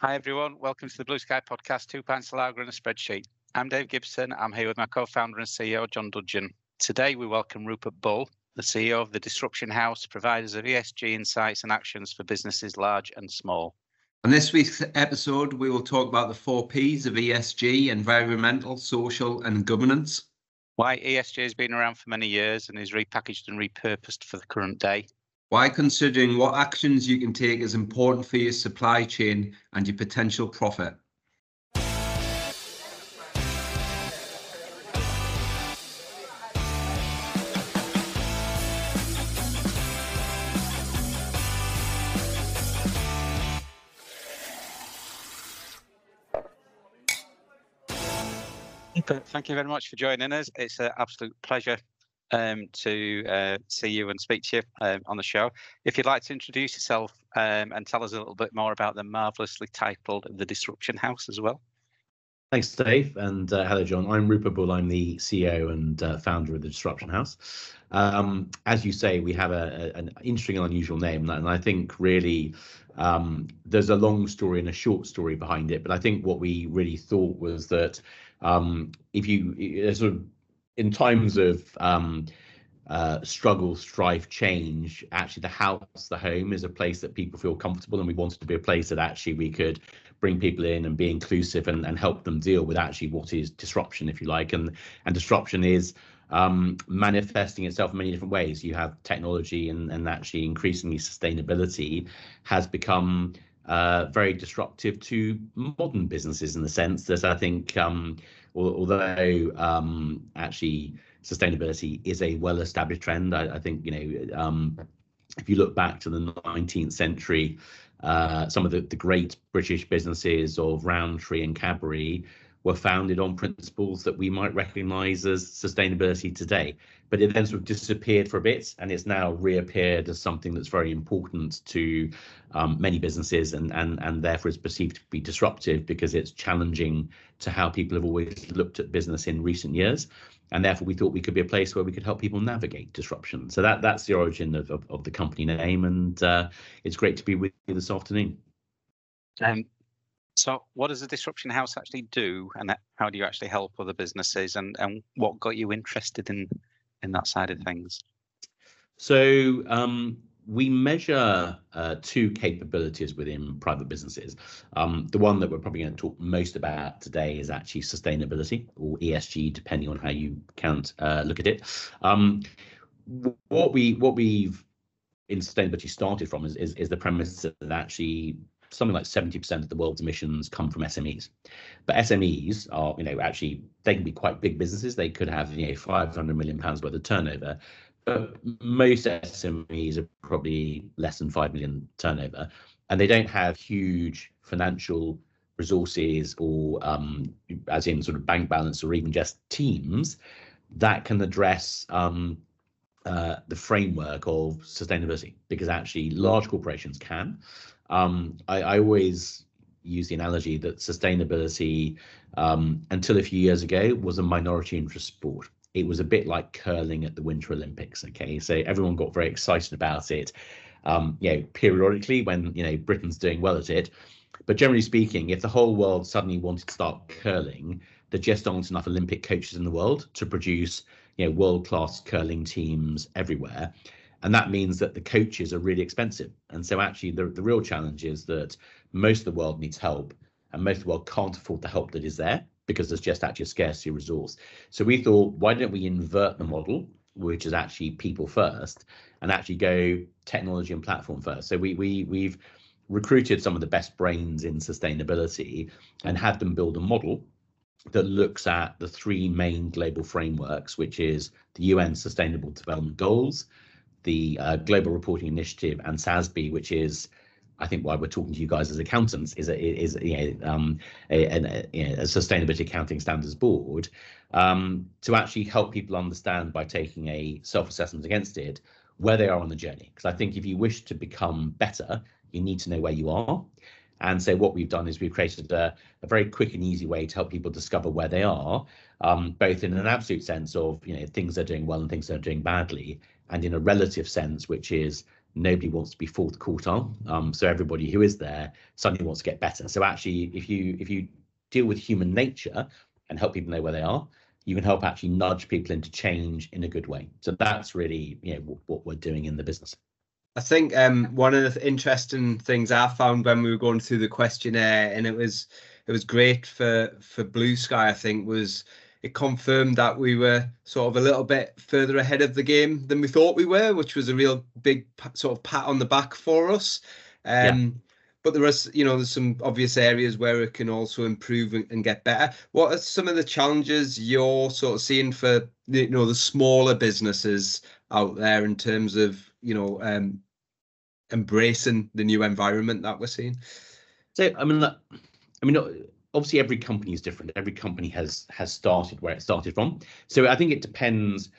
Hi, everyone. Welcome to the Blue Sky podcast, Two Pints of Lager and a Spreadsheet. I'm Dave Gibson. I'm here with my co founder and CEO, John Dudgeon. Today, we welcome Rupert Bull, the CEO of the Disruption House, providers of ESG insights and actions for businesses large and small. On this week's episode, we will talk about the four P's of ESG environmental, social, and governance. Why ESG has been around for many years and is repackaged and repurposed for the current day why considering what actions you can take is important for your supply chain and your potential profit. Thank you very much for joining us. It's an absolute pleasure um, to uh, see you and speak to you um, on the show. If you'd like to introduce yourself um, and tell us a little bit more about the marvelously titled The Disruption House as well. Thanks, Dave, and uh, hello, John. I'm Rupert Bull. I'm the CEO and uh, founder of the Disruption House. Um, as you say, we have a, a, an interesting and unusual name, and I think really um, there's a long story and a short story behind it. But I think what we really thought was that um, if you sort of in times of um, uh, struggle, strife, change, actually the house, the home is a place that people feel comfortable, and we wanted to be a place that actually we could bring people in and be inclusive and, and help them deal with actually what is disruption, if you like, and and disruption is um, manifesting itself in many different ways. You have technology and and actually increasingly sustainability has become uh, very disruptive to modern businesses in the sense that I think um, although um, actually sustainability is a well-established trend, I, I think you know um, if you look back to the 19th century, uh, some of the, the great British businesses of Rowntree and Cadbury were founded on principles that we might recognize as sustainability today. But it then sort of disappeared for a bit and it's now reappeared as something that's very important to um, many businesses and, and, and therefore is perceived to be disruptive because it's challenging to how people have always looked at business in recent years. And therefore, we thought we could be a place where we could help people navigate disruption. So that that's the origin of, of, of the company name. And uh, it's great to be with you this afternoon. Um, so, what does the Disruption House actually do, and how do you actually help other businesses, and and what got you interested in in that side of things? So, um, we measure uh, two capabilities within private businesses. Um, the one that we're probably going to talk most about today is actually sustainability or ESG, depending on how you count uh, look at it. Um, what we what we've in sustainability started from is, is, is the premise that actually something like 70% of the world's emissions come from SMEs. But SMEs are, you know, actually they can be quite big businesses. They could have, you know, 500 million pounds worth of turnover. But most SMEs are probably less than 5 million turnover. And they don't have huge financial resources or um, as in sort of bank balance or even just teams that can address um, uh, the framework of sustainability because actually large corporations can um, I, I, always use the analogy that sustainability, um, until a few years ago, was a minority interest sport. It was a bit like curling at the Winter Olympics. Okay, so everyone got very excited about it. Um, you know, periodically when you know Britain's doing well at it, but generally speaking, if the whole world suddenly wanted to start curling, there just aren't enough Olympic coaches in the world to produce you know world-class curling teams everywhere and that means that the coaches are really expensive. And so actually the, the real challenge is that most of the world needs help and most of the world can't afford the help that is there because there's just actually a scarcity resource. So we thought why don't we invert the model which is actually people first and actually go technology and platform first? So we, we we've recruited some of the best brains in sustainability and had them build a model that looks at the three main global frameworks, which is the UN Sustainable Development Goals, the uh, Global Reporting Initiative and SASB, which is I think why we're talking to you guys as accountants is a, is you know, um, a, a, a, sustainability accounting standards board um, to actually help people understand by taking a self-assessment against it where they are on the journey. Because I think if you wish to become better, you need to know where you are. And so what we've done is we've created a, a very quick and easy way to help people discover where they are, um, both in an absolute sense of you know things they're doing well and things they're doing badly, and in a relative sense, which is nobody wants to be fourth quartile. Um, so everybody who is there suddenly wants to get better. So actually, if you if you deal with human nature and help people know where they are, you can help actually nudge people into change in a good way. So that's really you know what, what we're doing in the business. I think um, one of the interesting things I found when we were going through the questionnaire, and it was it was great for for Blue Sky. I think was it confirmed that we were sort of a little bit further ahead of the game than we thought we were, which was a real big sort of pat on the back for us. Um, yeah. But there is, you know, there's some obvious areas where it can also improve and, get better. What are some of the challenges you're sort of seeing for you know the smaller businesses out there in terms of you know um, embracing the new environment that we're seeing? So I mean, I mean, obviously every company is different. Every company has has started where it started from. So I think it depends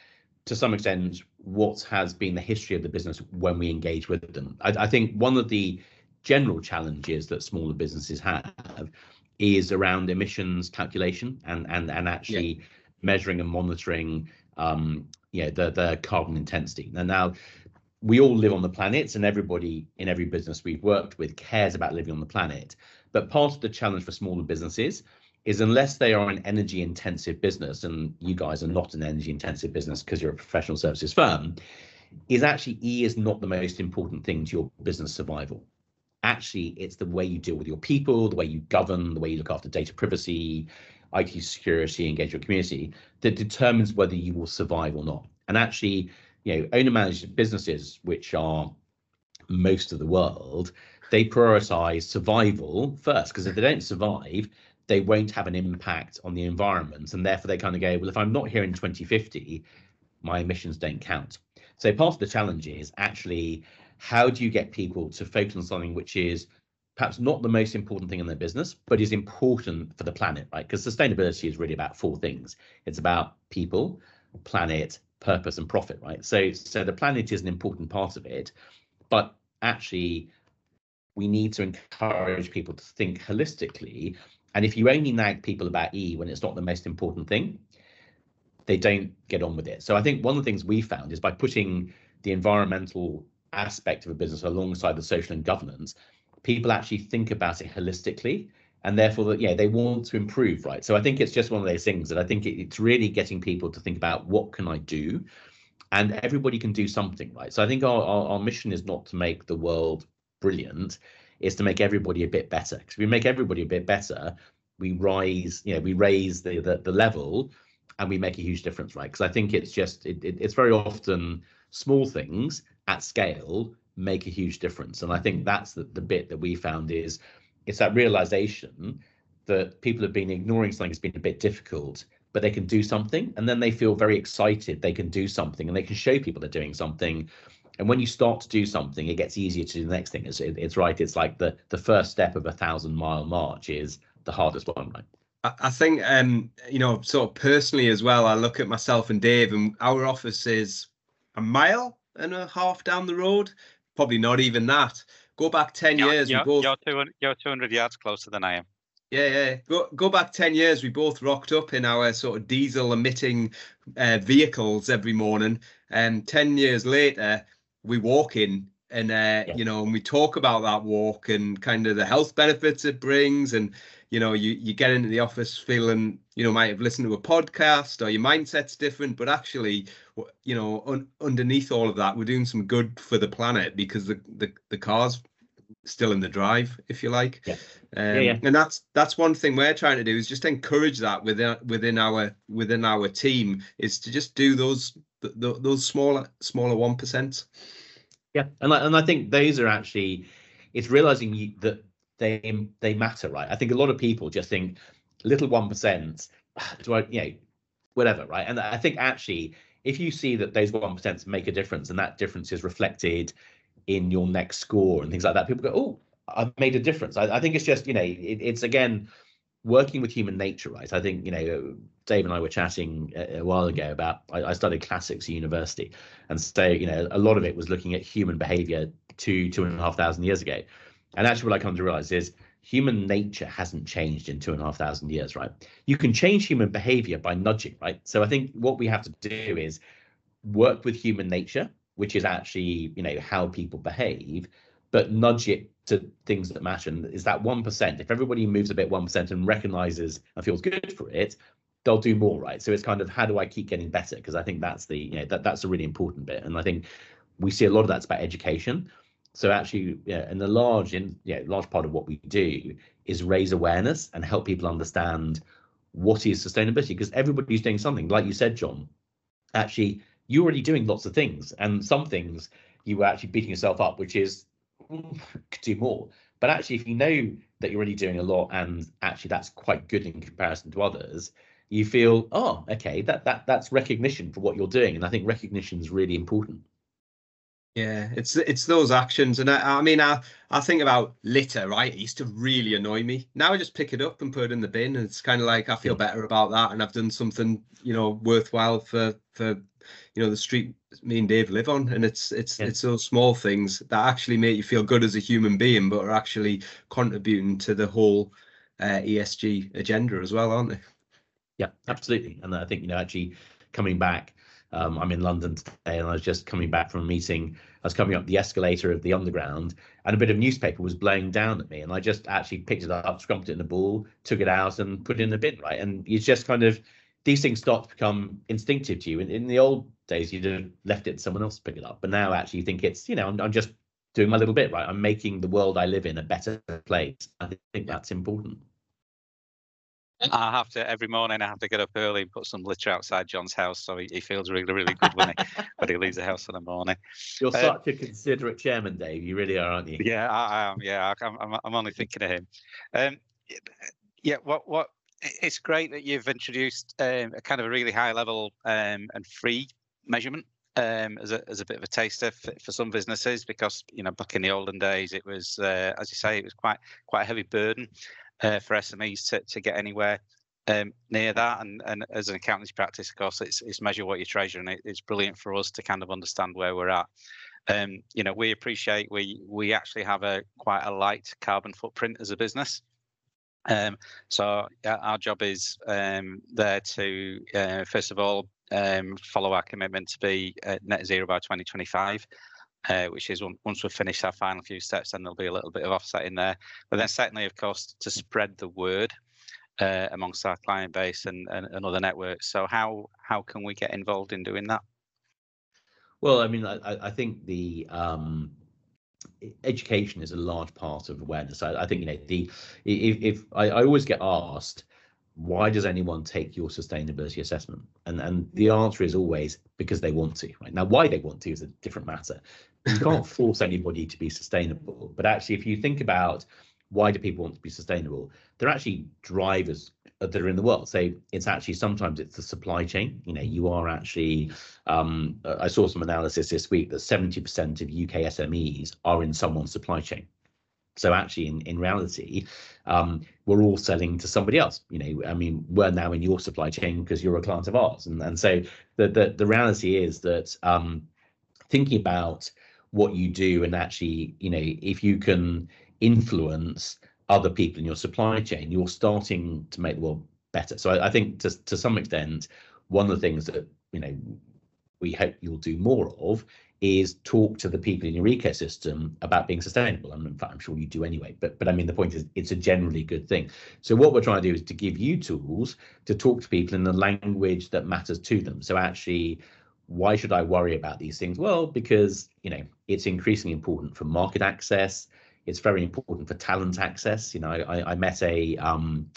to some extent what has been the history of the business when we engage with them. I, I think one of the general challenges that smaller businesses have is around emissions calculation and and and actually yeah. measuring and monitoring um you know the the carbon intensity and now we all live on the planet and everybody in every business we've worked with cares about living on the planet but part of the challenge for smaller businesses is unless they are an energy intensive business, and you guys are not an energy intensive business because you're a professional services firm, is actually E is not the most important thing to your business survival. Actually, it's the way you deal with your people, the way you govern, the way you look after data privacy, IT security, engage your community that determines whether you will survive or not. And actually, you know, owner managed businesses, which are most of the world, they prioritize survival first because if they don't survive they won't have an impact on the environment and therefore they kind of go well if i'm not here in 2050 my emissions don't count. So part of the challenge is actually how do you get people to focus on something which is perhaps not the most important thing in their business but is important for the planet right? Because sustainability is really about four things. It's about people planet purpose and profit right? So so the planet is an important part of it but actually we need to encourage people to think holistically. And if you only nag people about E when it's not the most important thing, they don't get on with it. So I think one of the things we found is by putting the environmental aspect of a business alongside the social and governance, people actually think about it holistically and therefore that yeah they want to improve right so i think it's just one of those things that i think it's really getting people to think about what can i do and everybody can do something right so i think our, our, our mission is not to make the world brilliant is to make everybody a bit better. Because if we make everybody a bit better, we rise, you know, we raise the the, the level and we make a huge difference, right? Because I think it's just it, it, it's very often small things at scale make a huge difference. And I think that's the, the bit that we found is it's that realization that people have been ignoring something has been a bit difficult, but they can do something and then they feel very excited they can do something and they can show people they're doing something and when you start to do something it gets easier to do the next thing it's, it's right it's like the the first step of a thousand mile march is the hardest one right I think, um, you know, sort of personally as well, I look at myself and Dave, and our office is a mile and a half down the road. Probably not even that. Go back 10 you're, years. You're, both... you're, 200, you're 200 yards closer than I am. Yeah, yeah. Go go back ten years. We both rocked up in our sort of diesel emitting uh, vehicles every morning, and ten years later, we walk in and uh, yeah. you know and we talk about that walk and kind of the health benefits it brings and you know you you get into the office feeling you know might have listened to a podcast or your mindset's different but actually you know un- underneath all of that we're doing some good for the planet because the the, the cars still in the drive if you like yeah. Um, yeah, yeah. and that's that's one thing we're trying to do is just encourage that within within our within our team is to just do those those smaller smaller one percent. Yeah, and I, and I think those are actually it's realizing you, that they they matter, right? I think a lot of people just think little one percent. Do I, you know, whatever, right? And I think actually, if you see that those one percent make a difference, and that difference is reflected in your next score and things like that, people go, "Oh, I've made a difference." I, I think it's just you know, it, it's again working with human nature, right? I think you know, Dave and I were chatting a, a while ago about I, I, studied classics at university, and so you know, a lot of it was looking at human behavior two two and a half thousand years ago, and actually, what I come to realize is human nature hasn't changed in two and a half thousand years, right? You can change human behavior by nudging, right? So I think what we have to do is work with human nature which is actually you know how people behave, but nudge it to things that matter. And is that one percent? If everybody moves a bit one percent and recognizes and feels good for it, they'll do more, right? So it's kind of how do I keep getting better? Because I think that's the you know that that's a really important bit, and I think we see a lot of that's about education. So actually, yeah, and the large in yeah large part of what we do is raise awareness and help people understand what is sustainability because everybody's doing something. Like you said, John, actually you're already doing lots of things, and some things you were actually beating yourself up, which is could do more. But actually, if you know that you're already doing a lot, and actually that's quite good in comparison to others, you feel, oh, okay, that that that's recognition for what you're doing, and I think recognition is really important. Yeah, it's it's those actions, and I, I mean, I I think about litter, right? It used to really annoy me. Now I just pick it up and put it in the bin, and it's kind of like I feel better about that, and I've done something, you know, worthwhile for for you know the street me and Dave live on, and it's it's yeah. it's those small things that actually make you feel good as a human being, but are actually contributing to the whole uh, ESG agenda as well, aren't they? Yeah, absolutely. And I think you know actually coming back um, I'm in London today, and I was just coming back from a meeting. I was coming up the escalator of the underground, and a bit of newspaper was blowing down at me, and I just actually picked it up, scrumped it in a ball, took it out, and put it in the bin. Right, and it's just kind of these things start to become instinctive to you. In, in the old days, you'd have left it to someone else to pick it up, but now actually you think it's you know I'm, I'm just doing my little bit. Right, I'm making the world I live in a better place. I think that's important. I have to every morning. I have to get up early and put some litter outside John's house, so he, he feels really, really good when he when he leaves the house in the morning. You're uh, such a considerate chairman, Dave. You really are, aren't you? Yeah, I, I am. Yeah, I, am I'm only thinking of him. Um, yeah, what what? It's great that you've introduced um, a kind of a really high level um, and free measurement um, as a as a bit of a taster for, for, some businesses because you know back in the olden days it was uh, as you say it was quite quite a heavy burden uh, for SMEs to, to get anywhere um, near that. And, and as an accountancy practice, of course, it's, it's measure what you treasure, and it, it's brilliant for us to kind of understand where we're at. Um, you know, we appreciate we we actually have a quite a light carbon footprint as a business. Um, so our job is um, there to uh, first of all um, follow our commitment to be net zero by 2025 uh, which is once we've finished our final few steps, then there'll be a little bit of offset in there. But then secondly, of course, to spread the word uh, amongst our client base and, and, and, other networks. So how how can we get involved in doing that? Well, I mean, I, I think the um, education is a large part of awareness. I, I think you know the if, if I, I always get asked why does anyone take your sustainability assessment? And and the answer is always because they want to. Right now, why they want to is a different matter. You can't force anybody to be sustainable. But actually, if you think about why do people want to be sustainable, they're actually drivers that are in the world. So it's actually sometimes it's the supply chain. You know, you are actually. Um, I saw some analysis this week that 70% of UK SMEs are in someone's supply chain. So actually, in, in reality, um, we're all selling to somebody else. You know, I mean, we're now in your supply chain because you're a client of ours, and and so the the, the reality is that um, thinking about what you do and actually, you know, if you can influence other people in your supply chain, you're starting to make the world better. So I, I think to to some extent, one of the things that you know we hope you'll do more of is talk to the people in your ecosystem about being sustainable. And in fact, I'm sure you do anyway. But but I mean, the point is, it's a generally good thing. So what we're trying to do is to give you tools to talk to people in the language that matters to them. So actually, why should I worry about these things? Well, because you know it's increasingly important for market access. It's very important for talent access. You know, I, I met a um,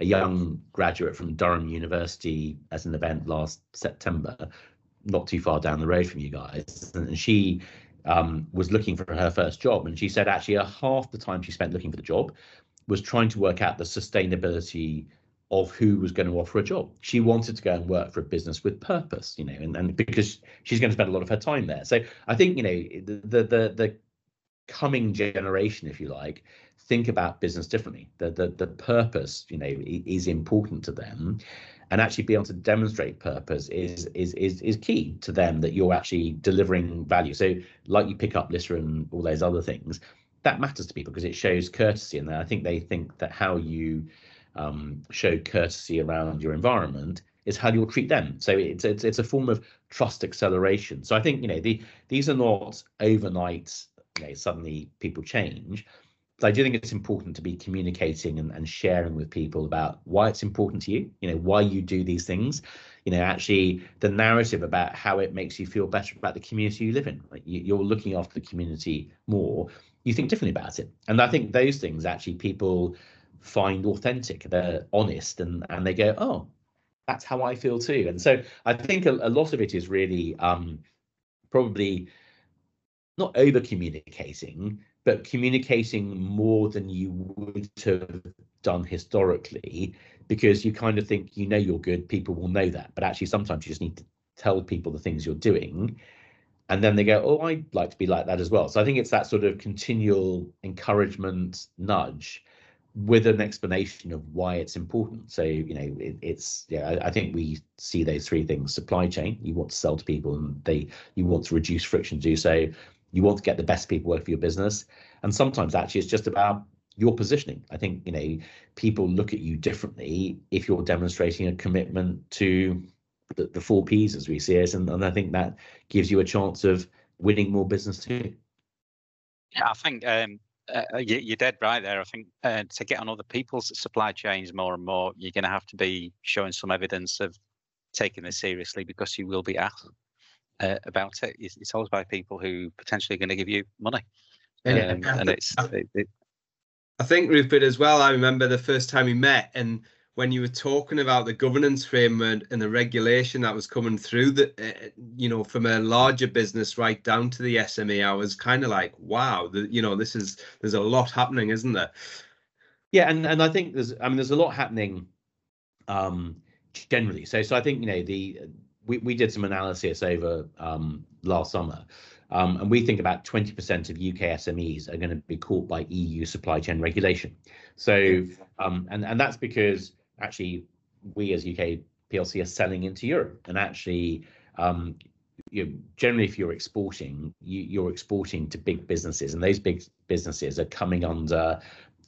a young graduate from Durham University as an event last September not too far down the road from you guys, and she um, was looking for her first job, and she said actually a half the time she spent looking for the job was trying to work out the sustainability of who was going to offer a job. She wanted to go and work for a business with purpose, you know, and, and because she's going to spend a lot of her time there. So I think, you know, the the the coming generation, if you like, think about business differently. The the the purpose, you know, is important to them and actually be able to demonstrate purpose is is is is key to them that you're actually delivering value so like you pick up litter and all those other things that matters to people because it shows courtesy and i think they think that how you um, show courtesy around your environment is how you'll treat them. So it's it's, it's a form of trust acceleration. So I think you know the these are not overnight. You know, suddenly people change. But I do think it's important to be communicating and, and sharing with people about why it's important to you. You know why you do these things. You know actually the narrative about how it makes you feel better about the community you live in. You, you're looking after the community more. You think differently about it, and I think those things actually people find authentic. They're honest, and and they go, oh, that's how I feel too. And so I think a, a lot of it is really um, probably not over communicating, but communicating more than you would have done historically, because you kind of think you know you're good, people will know that. But actually, sometimes you just need to tell people the things you're doing. And then they go, Oh, I'd like to be like that as well. So I think it's that sort of continual encouragement nudge with an explanation of why it's important. So, you know, it, it's yeah, I, I, think we see those three things: supply chain, you want to sell to people, and they you want to reduce friction to do so. You want to get the best people work for your business, and sometimes actually it's just about your positioning. I think you know people look at you differently if you're demonstrating a commitment to the, the four P's as we see it, and, and I think that gives you a chance of winning more business too. Yeah, I think um, uh, uh you, are dead right there. I think uh, to get on other people's supply chains more and more, you're going to have to be showing some evidence of taking this seriously because you will be asked uh, about it. It's, it's, always by people who potentially are going to give you money. Um, and it's. It, it, I think Rupert as well. I remember the first time we met, and when you were talking about the governance framework and the regulation that was coming through the uh, you know from a larger business right down to the sme i was kind of like wow the, you know this is there's a lot happening isn't there? Yeah and and i think there's i mean there's a lot happening um generally. So so i think you know the we, we did some analysis over um last summer um, and we think about 20% of UK SMEs are going to be caught by EU supply chain regulation. So, um, and and that's because actually we as UK PLC are selling into Europe, and actually, um, you generally, if you're exporting, you, you're exporting to big businesses, and those big businesses are coming under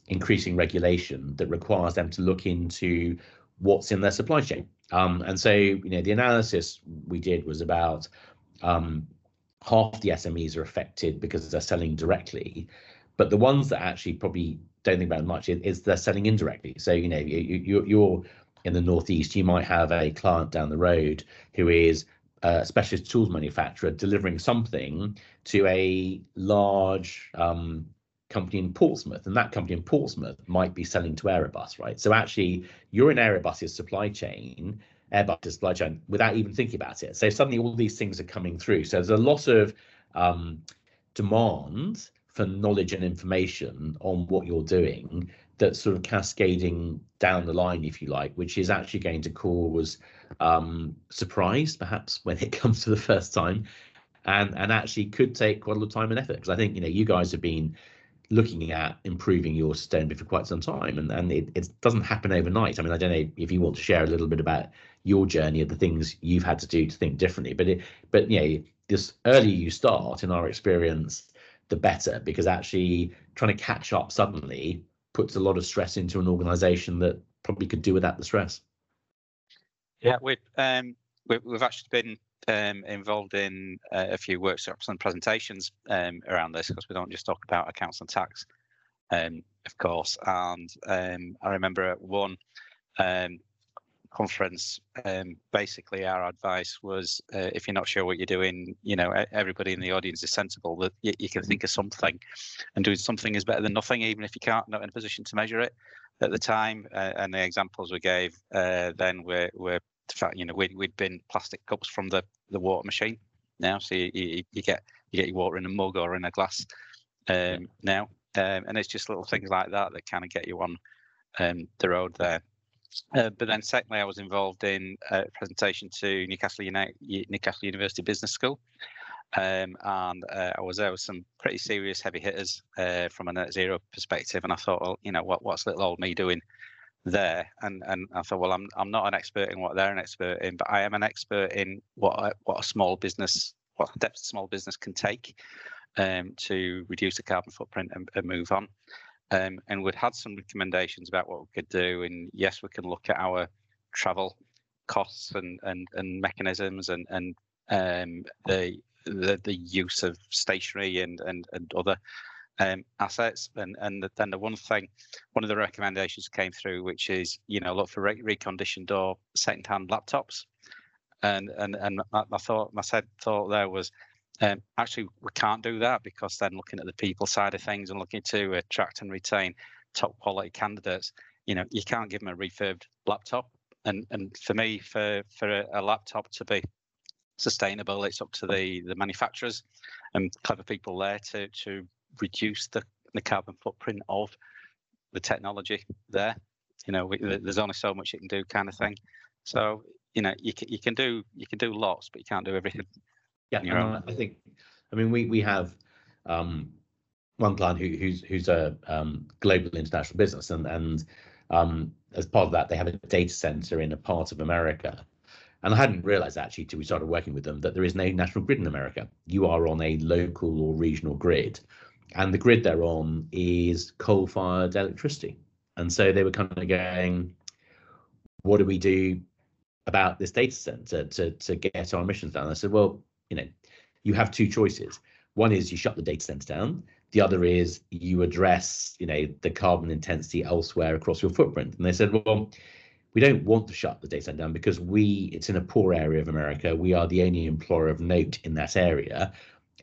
increasing regulation that requires them to look into what's in their supply chain. Um, and so, you know, the analysis we did was about um, half the SMEs are affected because they're selling directly, but the ones that actually probably don't think about it much is they're selling indirectly. So you know you, you you're in the northeast, you might have a client down the road who is a specialist tools manufacturer delivering something to a large um, company in Portsmouth, and that company in Portsmouth might be selling to Airbus, right? So actually, you're in Airbus's supply chain, Airbus's supply chain, without even thinking about it. So suddenly, all these things are coming through. So there's a lot of um, demand for knowledge and information on what you're doing that's sort of cascading down the line, if you like, which is actually going to cause um, surprise, perhaps, when it comes to the first time, and and actually could take quite a lot of time and effort. Because I think you know you guys have been looking at improving your sustainability for quite some time, and and it, it doesn't happen overnight. I mean, I don't know if you want to share a little bit about your journey of the things you've had to do to think differently, but it but know this earlier you start, in our experience, the better because actually trying to catch up suddenly puts a lot of stress into an organization that probably could do without the stress. Yeah, we've um, we've actually been um, involved in uh, a few workshops and presentations um, around this because we don't just talk about accounts and tax, um, of course. And um, I remember at one um, conference, um, basically our advice was uh, if you're not sure what you're doing, you know, everybody in the audience is sensible that you, you, can think of something, and doing something is better than nothing, even if you can't not in a position to measure it at the time. Uh, and the examples we gave uh, then were were fact, you know, we'd, we'd been plastic cups from the the water machine now, so you, you, you get you get your water in a mug or in a glass um, now, um, and it's just little things like that that kind of get you on um, the road there. Uh, but then secondly, I was involved in a presentation to Newcastle, United, Newcastle University Business School. Um, and uh, I was there with some pretty serious heavy hitters uh, from a net zero perspective. And I thought, well, you know, what, what's little old me doing there? And and I thought, well, I'm I'm not an expert in what they're an expert in, but I am an expert in what what a small business, what depth a small business can take um, to reduce the carbon footprint and, and move on um, and we'd had some recommendations about what we could do. And yes, we can look at our travel costs and and, and mechanisms and and um, the, the the use of stationery and and and other um, assets. And and then the one thing, one of the recommendations came through, which is you know look for re- reconditioned or second-hand laptops. And and and my thought, my said thought there was. Um, actually, we can't do that because then looking at the people side of things and looking to attract and retain top quality candidates, you know, you can't give them a refurbed laptop. And and for me, for for a, a laptop to be sustainable, it's up to the the manufacturers and clever people there to to reduce the, the carbon footprint of the technology there. You know, we, there's only so much you can do, kind of thing. So you know, you can you can do you can do lots, but you can't do everything. Yeah, I think. I mean, we we have um, one client who, who's who's a um, global international business, and and um, as part of that, they have a data center in a part of America. And I hadn't realized actually till we started working with them that there is no national grid in America. You are on a local or regional grid and the grid they're on is coal-fired electricity. And so they were kind of going, what do we do about this data center to, to get our emissions down? I said, well, you know, you have two choices. One is you shut the data center down. The other is you address, you know, the carbon intensity elsewhere across your footprint. And they said, well, we don't want to shut the data center down because we, it's in a poor area of America. We are the only employer of note in that area.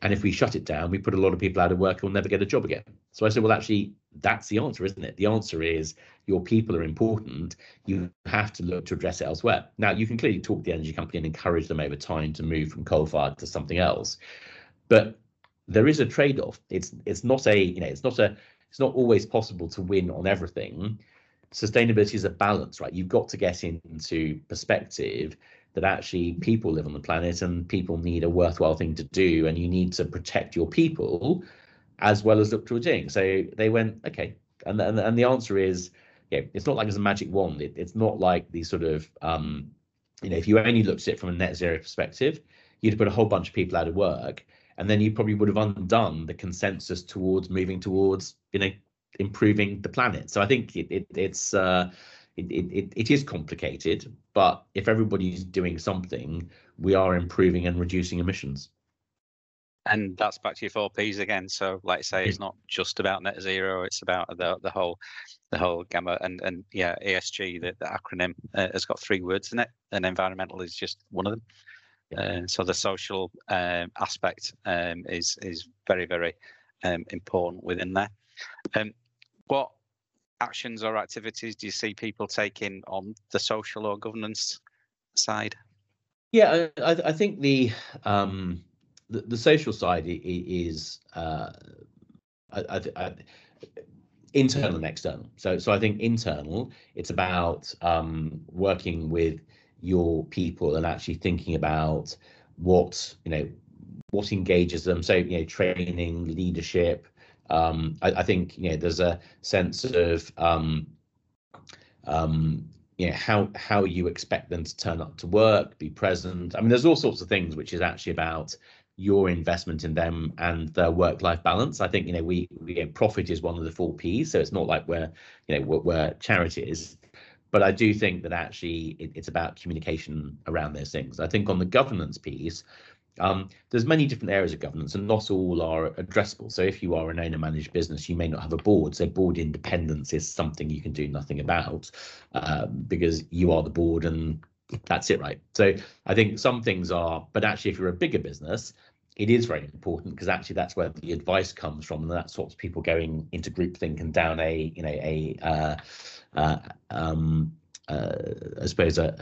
And if we shut it down, we put a lot of people out of work who'll never get a job again. So I said, well, actually, that's the answer, isn't it? The answer is your people are important. You have to look to address it elsewhere. Now, you can clearly talk to the energy company and encourage them over time to move from coal fired to something else. But there is a trade-off. It's it's not a, you know, it's not a it's not always possible to win on everything. Sustainability is a balance, right? You've got to get into perspective that actually people live on the planet and people need a worthwhile thing to do and you need to protect your people as well as look to a thing. So they went, okay. And, and, and the answer is, yeah, it's not like there's a magic wand. It, it's not like these sort of, um, you know, if you only looked at it from a net zero perspective, you'd put a whole bunch of people out of work and then you probably would have undone the consensus towards moving towards, you know, improving the planet. So I think it, it it's, uh, it, it, it is complicated, but if everybody's doing something, we are improving and reducing emissions. And that's back to your four Ps again. So, like I say, it's not just about net zero; it's about the the whole the whole gamut. And and yeah, ESG, the, the acronym, uh, has got three words in it, and environmental is just one of them. Uh, so the social um, aspect um, is is very very um, important within there. Um, what actions or activities do you see people taking on the social or governance side? Yeah, I, I think the, um, the, the social side is uh, I, I, internal and external. So so I think internal, it's about um, working with your people and actually thinking about what you know what engages them. So you know training, leadership, um, I, I, think you know there's a sense of um, um, you know how how you expect them to turn up to work, be present. I mean, there's all sorts of things which is actually about your investment in them and their work-life balance. I think you know we, we you know, profit is one of the four P's, so it's not like we're you know we're, we're charity is. But I do think that actually it, it's about communication around those things. I think on the governance piece, um, there's many different areas of governance and not all are addressable. So if you are an owner managed business, you may not have a board. So board independence is something you can do nothing about um, because you are the board and that's it, right? So I think some things are, but actually if you're a bigger business, it is very important because actually that's where the advice comes from and that stops people going into groupthink and down a, you know, a, uh, uh, um, uh, I suppose a,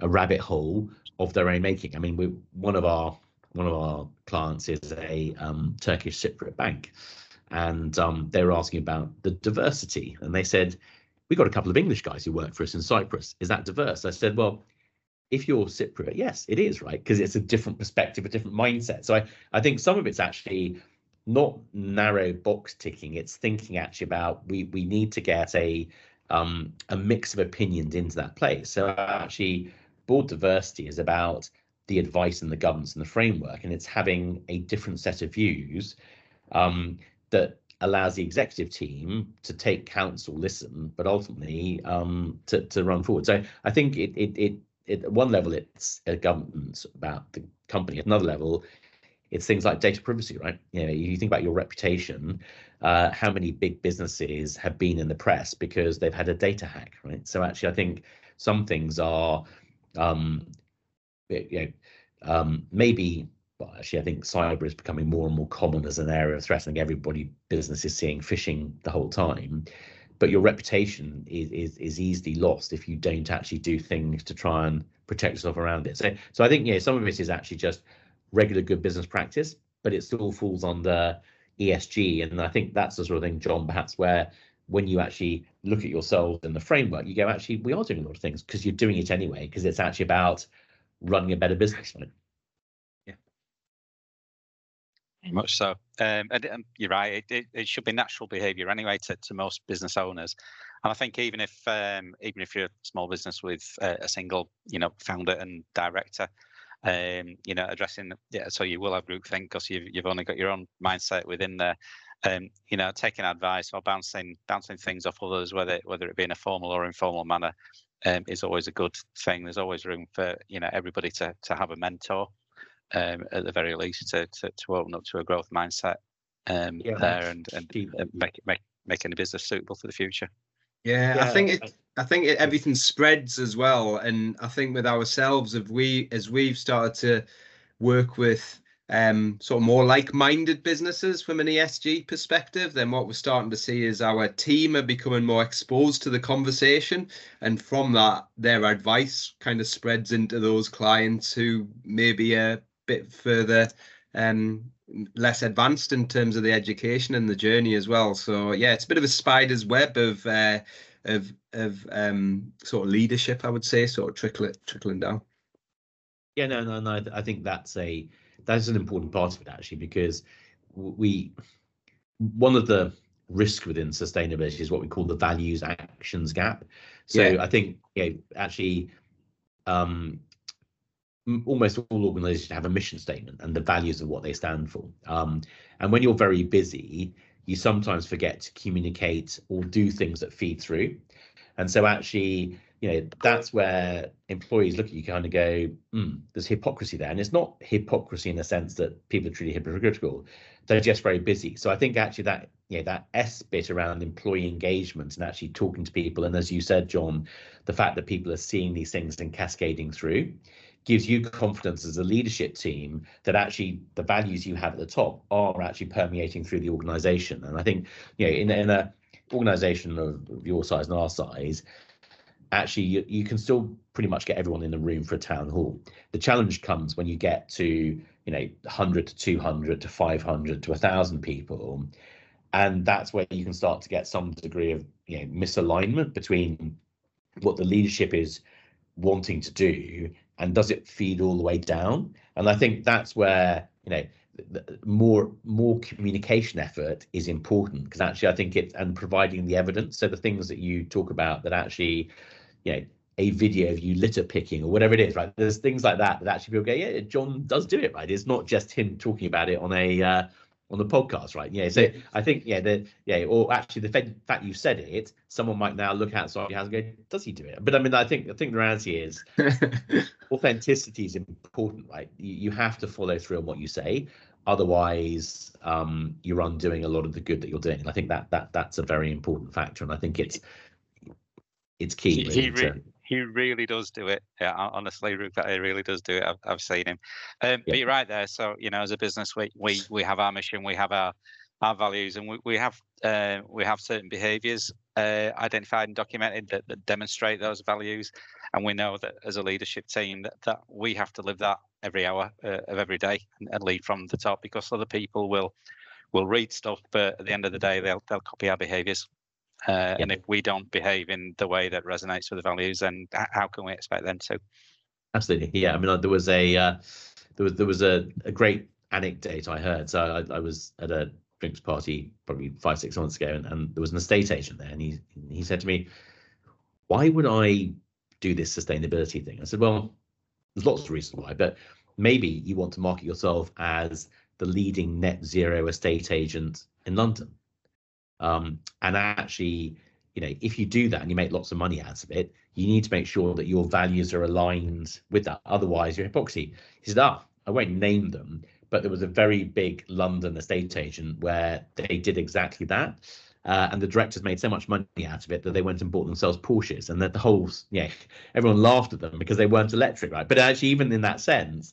a rabbit hole of their own making. I mean, we one of our one of our clients is a um, Turkish Cypriot bank, and um, they were asking about the diversity, and they said, "We got a couple of English guys who work for us in Cyprus. Is that diverse?" I said, "Well." If you're Cypriot, yes, it is right because it's a different perspective, a different mindset. So I, I think some of it's actually not narrow box ticking. It's thinking actually about we we need to get a um, a mix of opinions into that place. So actually, board diversity is about the advice and the governance and the framework, and it's having a different set of views um, that allows the executive team to take counsel, listen, but ultimately um, to to run forward. So I think it it it it, at one level it's a governance about the company. At another level, it's things like data privacy, right? You know, you think about your reputation. Uh, how many big businesses have been in the press because they've had a data hack, right? So actually, I think some things are, um, you know, um, maybe. Well, actually, I think cyber is becoming more and more common as an area of threat. I think everybody, business is seeing phishing the whole time but your reputation is, is is easily lost if you don't actually do things to try and protect yourself around it. So so I think yeah, some of it is actually just regular good business practice, but it still falls under ESG. And I think that's the sort of thing, John, perhaps where when you actually look at yourself in the framework, you go, actually, we are doing a lot of things because you're doing it anyway, because it's actually about running a better business. Right? Yeah. Much so. Um, and, and, you're right, it, it, it, should be natural behavior anyway to, to most business owners. And I think even if um, even if you're a small business with a, a single, you know, founder and director, um, you know, addressing yeah, so you will have groupthink because you've you've only got your own mindset within there. Um, you know, taking advice or bouncing bouncing things off others, whether whether it be in a formal or informal manner, um, is always a good thing. There's always room for you know everybody to to have a mentor, um, at the very least, to, to to open up to a growth mindset um, yeah, there and and make make making the business suitable for the future. Yeah, yeah, I think it. I think it, everything spreads as well, and I think with ourselves, if we as we've started to work with um, sort of more like-minded businesses from an ESG perspective, then what we're starting to see is our team are becoming more exposed to the conversation, and from that, their advice kind of spreads into those clients who maybe a bit further um, less advanced in terms of the education and the journey as well. So yeah, it's a bit of a spider's web of uh, of of um, sort of leadership, I would say, sort of trickle trickling down. Yeah, no, no, no. I think that's a that's an important part of it actually because we one of the risk within sustainability is what we call the values actions gap. So yeah. I think yeah, actually um, almost all organizations have a mission statement and the values of what they stand for. Um, and when you're very busy, you sometimes forget to communicate or do things that feed through. And so actually, you know, that's where employees look at you kind of go, mm, there's hypocrisy there. And it's not hypocrisy in the sense that people are truly hypocritical. They're just very busy. So I think actually that, you know, that S bit around employee engagement and actually talking to people. And as you said, John, the fact that people are seeing these things and cascading through gives you confidence as a leadership team that actually the values you have at the top are actually permeating through the organization. And I think, you know, in, in a organization of your size and our size, actually you, you can still pretty much get everyone in the room for a town hall. The challenge comes when you get to, you know, 100 to 200 to 500 to 1,000 people. And that's where you can start to get some degree of, you know, misalignment between what the leadership is wanting to do and does it feed all the way down and i think that's where you know more more communication effort is important because actually i think it and providing the evidence so the things that you talk about that actually you know a video of you litter picking or whatever it is right there's things like that that actually people go yeah john does do it right it's not just him talking about it on a uh, on the podcast, right? Yeah. So I think, yeah, the yeah, or actually the fact you said it, someone might now look outside your house and go, "Does he do it?" But I mean, I think I think the reality is, authenticity is important, right? You, you have to follow through on what you say, otherwise, um, you're undoing a lot of the good that you're doing. And I think that that that's a very important factor, and I think it's it's key. Really, he, to, he really does do it. Yeah, honestly, Rupert, he really does do it. I've, I've seen him. Um, yeah. But you're right there. So you know, as a business, we we we have our mission, we have our our values, and we we have uh, we have certain behaviours uh, identified and documented that, that demonstrate those values, and we know that as a leadership team that, that we have to live that every hour uh, of every day and, and lead from the top because other people will will read stuff, but at the end of the day, they'll they'll copy our behaviours. Uh, yeah. And if we don't behave in the way that resonates with the values, then how can we expect them to? Absolutely, yeah. I mean, there was a uh, there was there was a, a great anecdote I heard. So I, I, was at a drinks party probably five six months ago, and, and there was an estate agent there, and he he said to me, "Why would I do this sustainability thing?" I said, "Well, there's lots of reasons why, but maybe you want to market yourself as the leading net zero estate agent in London." Um, and actually, you know, if you do that and you make lots of money out of it, you need to make sure that your values are aligned with that. Otherwise, you're hypocrisy. He said, ah, I won't name them, but there was a very big London estate agent where they did exactly that. Uh, and the directors made so much money out of it that they went and bought themselves Porsches, and that the whole yeah, everyone laughed at them because they weren't electric, right? But actually, even in that sense,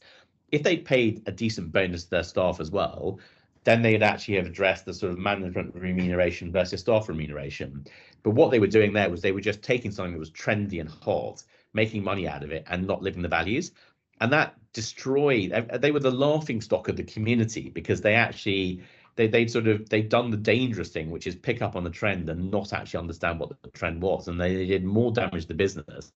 if they paid a decent bonus to their staff as well, then they'd actually have addressed the sort of management remuneration versus staff remuneration. But what they were doing there was they were just taking something that was trendy and hot, making money out of it, and not living the values. And that destroyed. Uh, they were the laughing stock of the community because they actually they they'd sort of they'd done the dangerous thing, which is pick up on the trend and not actually understand what the trend was, and they did more damage to the business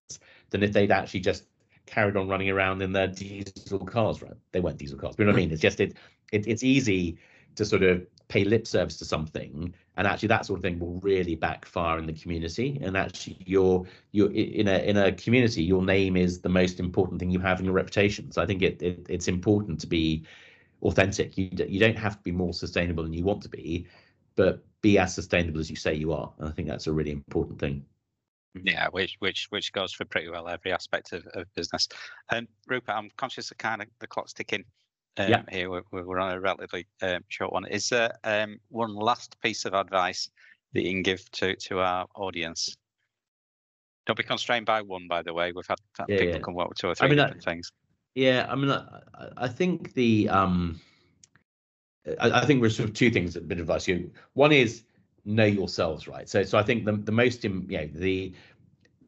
than if they'd actually just carried on running around in their diesel cars. Right? They weren't diesel cars, but you know what I mean. It's just it, it it's easy to sort of pay lip service to something. And actually that sort of thing will really backfire in the community. And actually you're you're in a in a community your name is the most important thing you have in your reputation. So i think it, it it's important to be authentic. You you don't have to be more sustainable than you want to be but be as sustainable as you say you are. And i think that's a really important thing. Yeah, which which which goes for pretty well every aspect of, of business. Um, Rupert, I'm conscious of kind of the clock's ticking um, yeah. here. We're, we're on a relatively um, short one. Is there um, one last piece of advice that you can give to, to our audience? Don't be constrained by one, by the way. We've had, yeah, people yeah. come up with two or three I mean, different I, things. Yeah, I mean, I, I think the um, I, I, think there's sort of two things that bit of advice. You one is know yourselves, right? So, so I think the the most, you know, the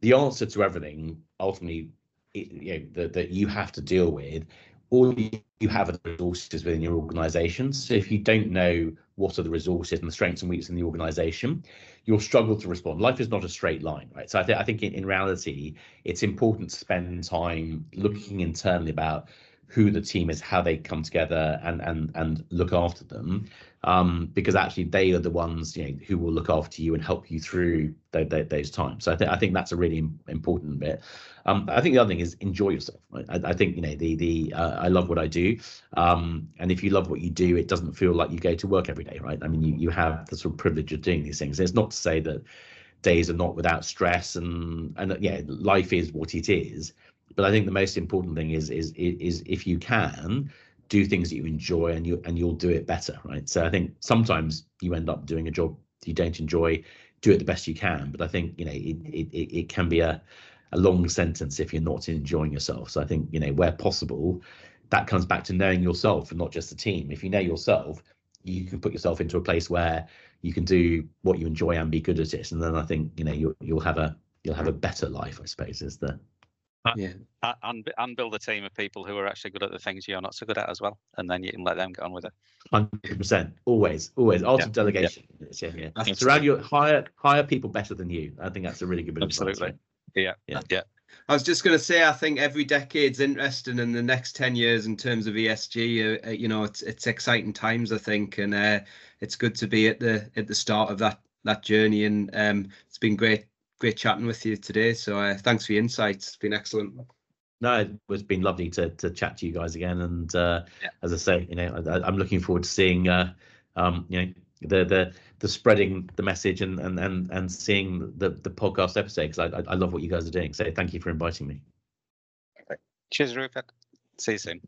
the answer to everything ultimately, you know, that that you have to deal with all you have are the resources within your organization. So if you don't know what are the resources and the strengths and weaknesses in the organization, you'll struggle to respond. Life is not a straight line, right? So I, th- I think in, in reality, it's important to spend time looking internally about who the team is, how they come together, and and and look after them, um, because actually they are the ones you know who will look after you and help you through the, the, those times. So I think I think that's a really important bit. Um, I think the other thing is enjoy yourself. I, I, think you know the the uh, I love what I do, um, and if you love what you do, it doesn't feel like you go to work every day, right? I mean, you you have the sort of privilege of doing these things. It's not to say that days are not without stress and and yeah, life is what it is. But I think the most important thing is is is if you can do things that you enjoy and you and you'll do it better, right? So I think sometimes you end up doing a job you don't enjoy, do it the best you can. But I think you know it it, it can be a a long sentence if you're not enjoying yourself. So I think you know where possible, that comes back to knowing yourself and not just the team. If you know yourself, you can put yourself into a place where you can do what you enjoy and be good at it, and then I think you know you'll you'll have a you'll have a better life. I suppose is the uh, yeah. Uh, and, and build a team of people who are actually good at the things you're not so good at as well. And then you can let them get on with it. 100%. Always, always. Ultimate yeah. delegation. Yeah. yeah, yeah. Surround you, hire, hire people better than you. I think that's a really good bit Absolutely. Advice, right? Yeah. Yeah. Yeah. I was just going to say, I think every decade's interesting, in the next ten years in terms of ESG, uh, uh, you know, it's it's exciting times, I think, and uh, it's good to be at the at the start of that that journey. And um, it's been great great chatting with you today. So uh, thanks for your insights. It's been excellent. No, it's been lovely to to chat to you guys again. And uh, yeah. as I say, you know, I, am looking forward to seeing, uh, um, you know, the the the spreading the message and and and and seeing the the podcast episode because I I love what you guys are doing. So thank you for inviting me. Cheers, Rupert. See you soon.